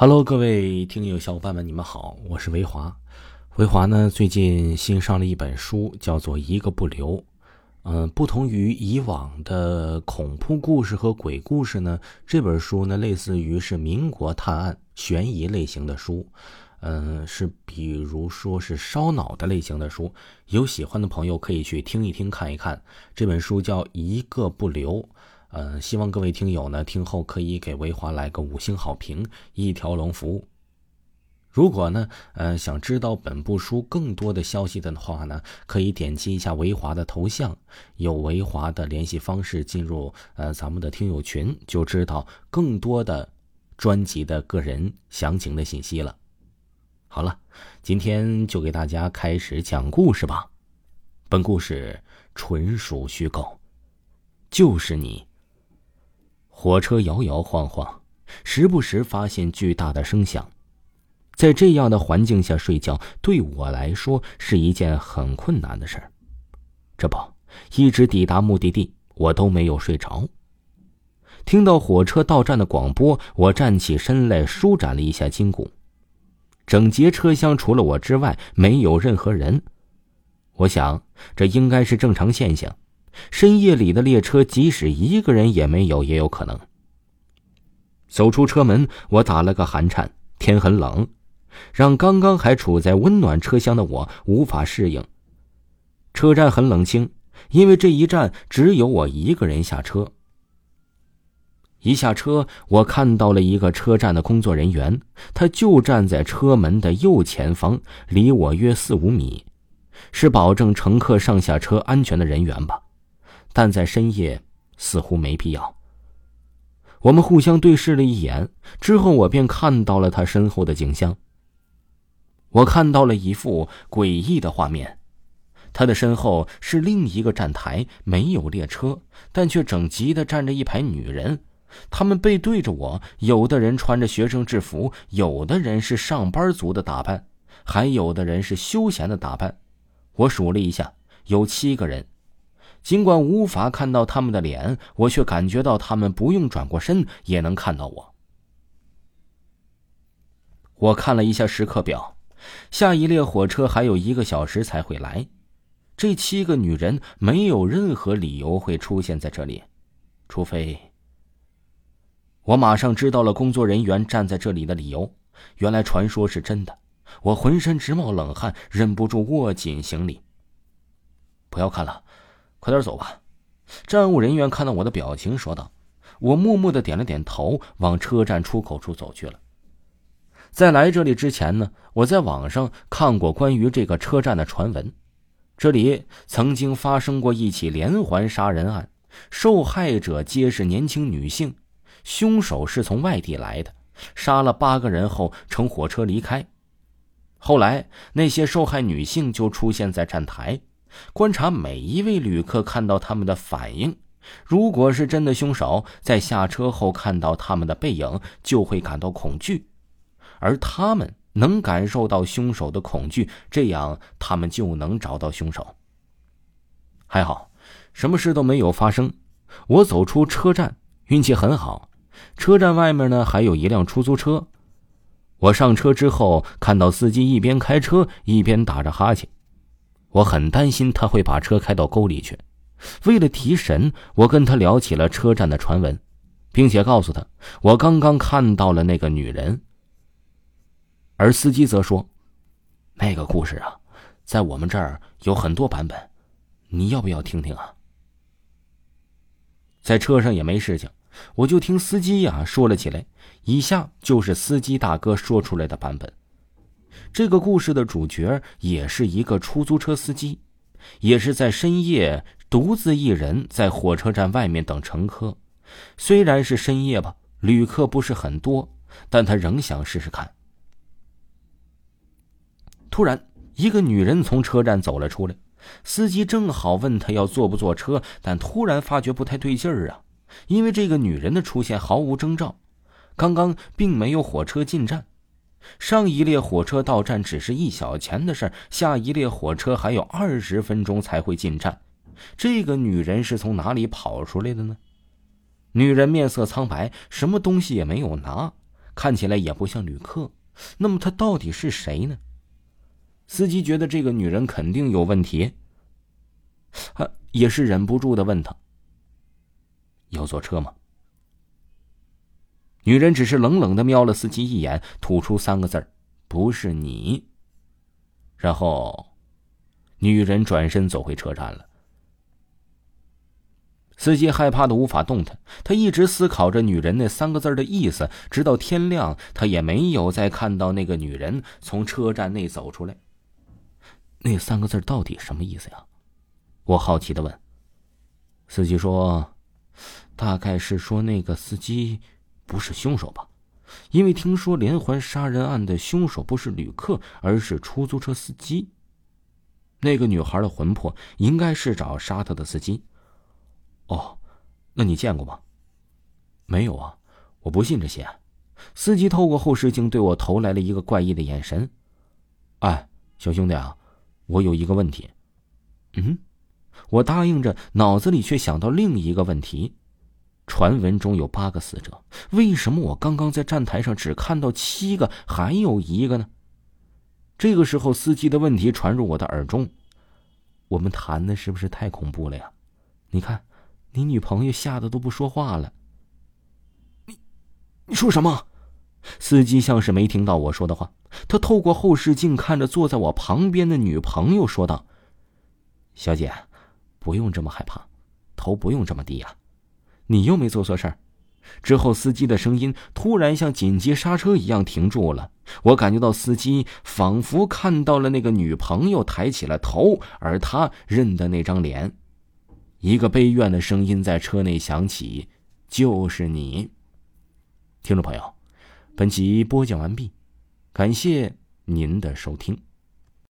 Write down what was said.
Hello，各位听友小伙伴们，你们好，我是维华。维华呢，最近新上了一本书，叫做《一个不留》。嗯，不同于以往的恐怖故事和鬼故事呢，这本书呢，类似于是民国探案悬疑类型的书。嗯，是比如说是烧脑的类型的书。有喜欢的朋友可以去听一听、看一看。这本书叫《一个不留》。呃，希望各位听友呢听后可以给维华来个五星好评，一条龙服务。如果呢，呃，想知道本部书更多的消息的话呢，可以点击一下维华的头像，有维华的联系方式，进入呃咱们的听友群，就知道更多的专辑的个人详情的信息了。好了，今天就给大家开始讲故事吧。本故事纯属虚构，就是你。火车摇摇晃晃，时不时发现巨大的声响。在这样的环境下睡觉，对我来说是一件很困难的事儿。这不，一直抵达目的地，我都没有睡着。听到火车到站的广播，我站起身来，舒展了一下筋骨。整节车厢除了我之外，没有任何人。我想，这应该是正常现象。深夜里的列车，即使一个人也没有，也有可能。走出车门，我打了个寒颤。天很冷，让刚刚还处在温暖车厢的我无法适应。车站很冷清，因为这一站只有我一个人下车。一下车，我看到了一个车站的工作人员，他就站在车门的右前方，离我约四五米，是保证乘客上下车安全的人员吧。但在深夜，似乎没必要。我们互相对视了一眼之后，我便看到了他身后的景象。我看到了一幅诡异的画面：他的身后是另一个站台，没有列车，但却整齐的站着一排女人。她们背对着我，有的人穿着学生制服，有的人是上班族的打扮，还有的人是休闲的打扮。我数了一下，有七个人。尽管无法看到他们的脸，我却感觉到他们不用转过身也能看到我。我看了一下时刻表，下一列火车还有一个小时才会来。这七个女人没有任何理由会出现在这里，除非……我马上知道了工作人员站在这里的理由。原来传说是真的，我浑身直冒冷汗，忍不住握紧行李。不要看了。快点走吧，站务人员看到我的表情，说道：“我默默的点了点头，往车站出口处走去了。”在来这里之前呢，我在网上看过关于这个车站的传闻，这里曾经发生过一起连环杀人案，受害者皆是年轻女性，凶手是从外地来的，杀了八个人后乘火车离开。后来那些受害女性就出现在站台。观察每一位旅客看到他们的反应，如果是真的凶手，在下车后看到他们的背影，就会感到恐惧，而他们能感受到凶手的恐惧，这样他们就能找到凶手。还好，什么事都没有发生。我走出车站，运气很好。车站外面呢，还有一辆出租车。我上车之后，看到司机一边开车一边打着哈欠。我很担心他会把车开到沟里去，为了提神，我跟他聊起了车站的传闻，并且告诉他我刚刚看到了那个女人。而司机则说：“那个故事啊，在我们这儿有很多版本，你要不要听听啊？”在车上也没事情，我就听司机呀说了起来。以下就是司机大哥说出来的版本。这个故事的主角也是一个出租车司机，也是在深夜独自一人在火车站外面等乘客。虽然是深夜吧，旅客不是很多，但他仍想试试看。突然，一个女人从车站走了出来，司机正好问他要坐不坐车，但突然发觉不太对劲儿啊，因为这个女人的出现毫无征兆，刚刚并没有火车进站。上一列火车到站只是一小钱的事儿下一列火车还有二十分钟才会进站。这个女人是从哪里跑出来的呢？女人面色苍白，什么东西也没有拿，看起来也不像旅客。那么她到底是谁呢？司机觉得这个女人肯定有问题，啊，也是忍不住的问她：“要坐车吗？”女人只是冷冷的瞄了司机一眼，吐出三个字儿：“不是你。”然后，女人转身走回车站了。司机害怕的无法动弹，他一直思考着女人那三个字的意思，直到天亮，他也没有再看到那个女人从车站内走出来。那三个字到底什么意思呀？我好奇的问。司机说：“大概是说那个司机不是凶手吧？因为听说连环杀人案的凶手不是旅客，而是出租车司机。那个女孩的魂魄应该是找杀她的司机。”哦，那你见过吗？没有啊，我不信这些。司机透过后视镜对我投来了一个怪异的眼神。哎，小兄弟啊，我有一个问题。嗯，我答应着，脑子里却想到另一个问题：传闻中有八个死者，为什么我刚刚在站台上只看到七个，还有一个呢？这个时候，司机的问题传入我的耳中：我们谈的是不是太恐怖了呀？你看。你女朋友吓得都不说话了。你，你说什么？司机像是没听到我说的话，他透过后视镜看着坐在我旁边的女朋友，说道：“小姐，不用这么害怕，头不用这么低呀，你又没做错事儿。”之后，司机的声音突然像紧急刹车一样停住了。我感觉到司机仿佛看到了那个女朋友抬起了头，而他认得那张脸。一个悲怨的声音在车内响起：“就是你。”听众朋友，本集播讲完毕，感谢您的收听。